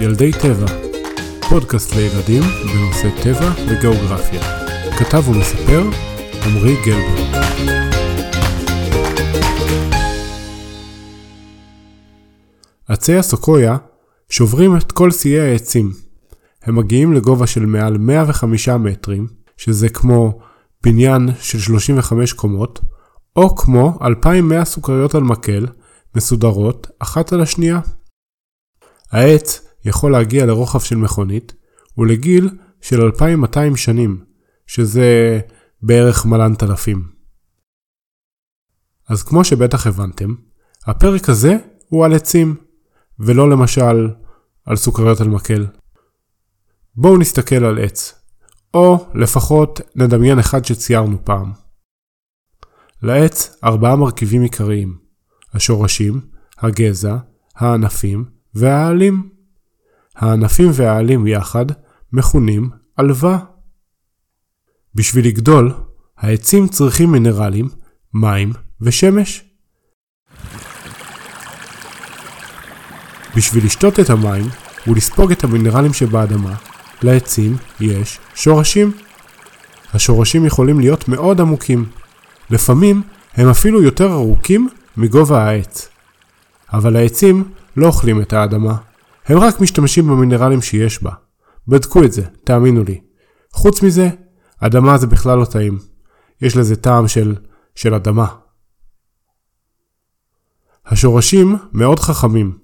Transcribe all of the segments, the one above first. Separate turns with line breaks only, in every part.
ילדי טבע, פודקאסט לילדים בנושא טבע וגיאוגרפיה. כתב ומספר עמרי גלבר. עצי הסוקויה שוברים את כל שיאי העצים. הם מגיעים לגובה של מעל 105 מטרים, שזה כמו בניין של 35 קומות, או כמו 2,100 סוכריות על מקל, מסודרות אחת על השנייה. העץ יכול להגיע לרוחב של מכונית ולגיל של 2,200 שנים, שזה בערך מלנת אלפים. אז כמו שבטח הבנתם, הפרק הזה הוא על עצים, ולא למשל על סוכריות על מקל. בואו נסתכל על עץ, או לפחות נדמיין אחד שציירנו פעם. לעץ ארבעה מרכיבים עיקריים השורשים, הגזע, הענפים והעלים. הענפים והעלים יחד מכונים עלווה. בשביל לגדול, העצים צריכים מינרלים, מים ושמש. בשביל לשתות את המים ולספוג את המינרלים שבאדמה, לעצים יש שורשים. השורשים יכולים להיות מאוד עמוקים. לפעמים הם אפילו יותר ארוכים מגובה העץ. אבל העצים לא אוכלים את האדמה, הם רק משתמשים במינרלים שיש בה. בדקו את זה, תאמינו לי. חוץ מזה, אדמה זה בכלל לא טעים. יש לזה טעם של, של אדמה. השורשים מאוד חכמים,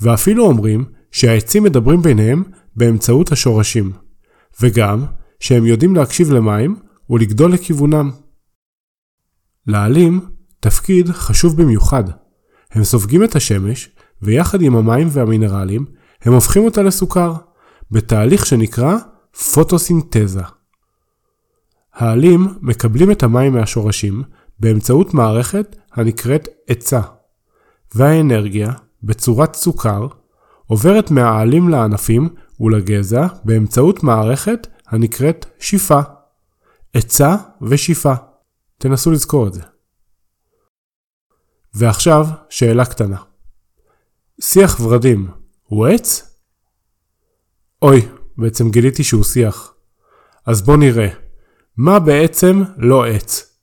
ואפילו אומרים שהעצים מדברים ביניהם באמצעות השורשים, וגם שהם יודעים להקשיב למים ולגדול לכיוונם. לעלים תפקיד חשוב במיוחד. הם סופגים את השמש, ויחד עם המים והמינרלים, הם הופכים אותה לסוכר, בתהליך שנקרא פוטוסינתזה. העלים מקבלים את המים מהשורשים באמצעות מערכת הנקראת עצה, והאנרגיה, בצורת סוכר, עוברת מהעלים לענפים ולגזע באמצעות מערכת הנקראת שיפה. עצה ושיפה. תנסו לזכור את זה. ועכשיו, שאלה קטנה. שיח ורדים עץ? אוי, בעצם גיליתי שהוא שיח. אז בוא נראה. מה בעצם לא עץ?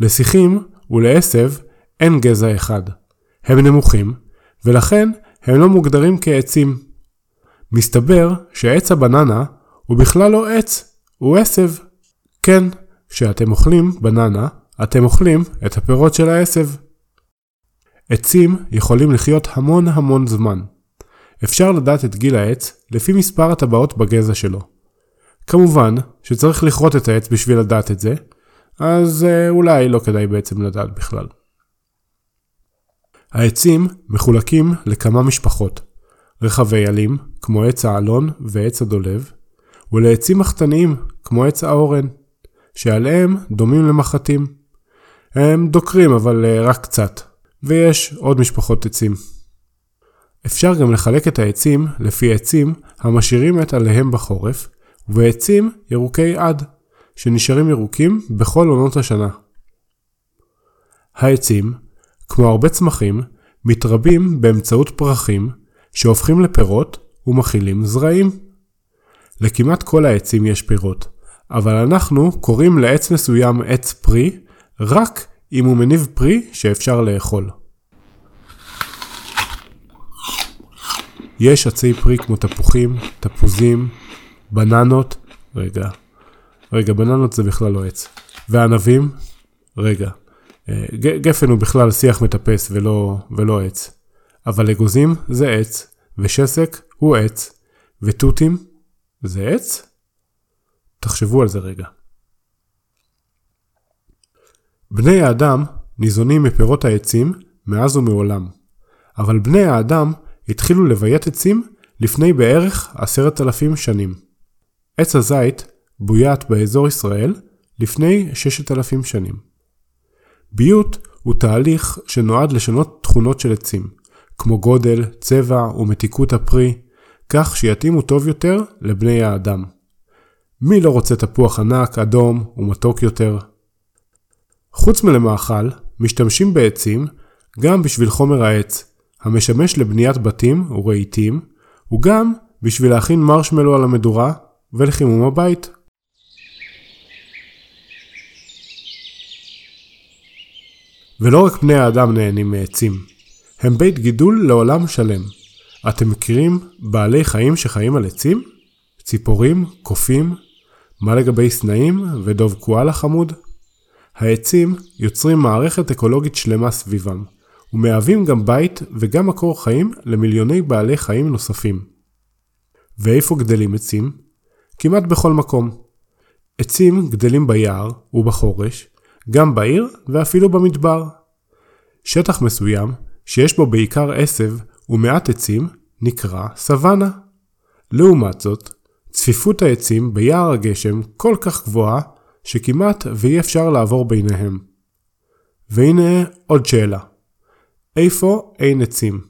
לשיחים ולעשב אין גזע אחד. הם נמוכים, ולכן הם לא מוגדרים כעצים. מסתבר שעץ הבננה הוא בכלל לא עץ, הוא עשב. כן, כשאתם אוכלים בננה, אתם אוכלים את הפירות של העשב. עצים יכולים לחיות המון המון זמן. אפשר לדעת את גיל העץ לפי מספר הטבעות בגזע שלו. כמובן שצריך לכרות את העץ בשביל לדעת את זה, אז אה, אולי לא כדאי בעצם לדעת בכלל. העצים מחולקים לכמה משפחות, רחבי עלים, כמו עץ האלון ועץ הדולב, ולעצים מחתניים, כמו עץ האורן, שעליהם דומים למחטים. הם דוקרים אבל אה, רק קצת, ויש עוד משפחות עצים. אפשר גם לחלק את העצים לפי עצים המשאירים את עליהם בחורף, ועצים ירוקי עד, שנשארים ירוקים בכל עונות השנה. העצים, כמו הרבה צמחים, מתרבים באמצעות פרחים שהופכים לפירות ומכילים זרעים. לכמעט כל העצים יש פירות, אבל אנחנו קוראים לעץ מסוים עץ פרי רק אם הוא מניב פרי שאפשר לאכול. יש עצי פרי כמו תפוחים, תפוזים, בננות, רגע, רגע, בננות זה בכלל לא עץ. וענבים, רגע, אה, גפן הוא בכלל שיח מטפס ולא, ולא עץ. אבל אגוזים זה עץ, ושסק הוא עץ, ותותים זה עץ? תחשבו על זה רגע. בני האדם ניזונים מפירות העצים מאז ומעולם, אבל בני האדם התחילו לביית עצים לפני בערך עשרת אלפים שנים. עץ הזית בוית באזור ישראל לפני ששת אלפים שנים. ביות הוא תהליך שנועד לשנות תכונות של עצים, כמו גודל, צבע ומתיקות הפרי, כך שיתאימו טוב יותר לבני האדם. מי לא רוצה תפוח ענק, אדום ומתוק יותר? חוץ מלמאכל, משתמשים בעצים גם בשביל חומר העץ, המשמש לבניית בתים ורהיטים, וגם בשביל להכין מרשמלו על המדורה ולחימום הבית. ולא רק בני האדם נהנים מעצים, הם בית גידול לעולם שלם. אתם מכירים בעלי חיים שחיים על עצים? ציפורים, קופים? מה לגבי סנאים ודוב קואלה חמוד? העצים יוצרים מערכת אקולוגית שלמה סביבם, ומהווים גם בית וגם מקור חיים למיליוני בעלי חיים נוספים. ואיפה גדלים עצים? כמעט בכל מקום. עצים גדלים ביער ובחורש, גם בעיר ואפילו במדבר. שטח מסוים, שיש בו בעיקר עשב ומעט עצים, נקרא סוואנה. לעומת זאת, צפיפות העצים ביער הגשם כל כך גבוהה, שכמעט ואי אפשר לעבור ביניהם. והנה עוד שאלה. איפה אין עצים?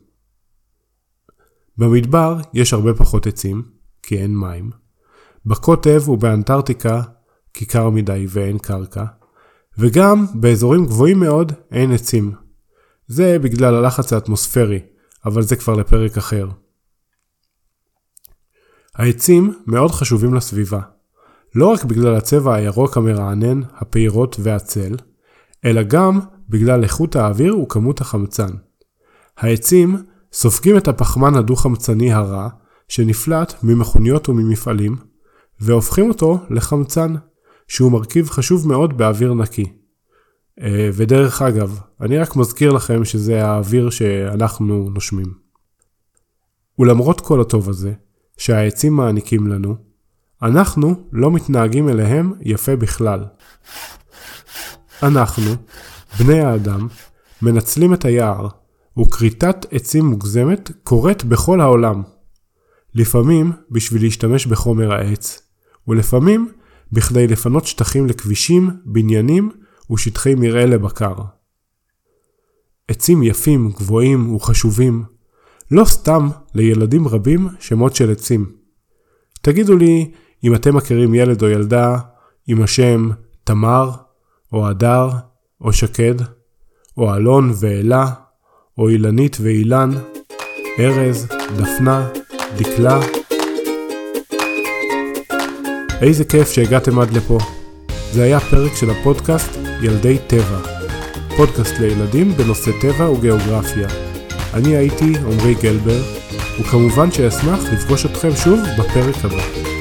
במדבר יש הרבה פחות עצים, כי אין מים. בקוטב ובאנטארקטיקה כי קר מדי ואין קרקע. וגם באזורים גבוהים מאוד אין עצים. זה בגלל הלחץ האטמוספרי, אבל זה כבר לפרק אחר. העצים מאוד חשובים לסביבה. לא רק בגלל הצבע הירוק המרענן, הפירות והצל, אלא גם בגלל איכות האוויר וכמות החמצן. העצים סופגים את הפחמן הדו-חמצני הרע שנפלט ממכוניות וממפעלים, והופכים אותו לחמצן, שהוא מרכיב חשוב מאוד באוויר נקי. אה, ודרך אגב, אני רק מזכיר לכם שזה האוויר שאנחנו נושמים. ולמרות כל הטוב הזה, שהעצים מעניקים לנו, אנחנו לא מתנהגים אליהם יפה בכלל. אנחנו, בני האדם, מנצלים את היער, וכריתת עצים מוגזמת קורית בכל העולם. לפעמים בשביל להשתמש בחומר העץ, ולפעמים בכדי לפנות שטחים לכבישים, בניינים ושטחי מרעה לבקר. עצים יפים, גבוהים וחשובים, לא סתם לילדים רבים שמות של עצים. תגידו לי אם אתם מכירים ילד או ילדה עם השם תמר, או הדר, או שקד, או אלון ואלה, או אילנית ואילן, ארז, דפנה, דקלה. איזה כיף שהגעתם עד לפה. זה היה פרק של הפודקאסט ילדי טבע. פודקאסט לילדים בנושא טבע וגיאוגרפיה. אני הייתי עמרי גלבר, וכמובן שאשמח לפגוש אתכם שוב בפרק הבא.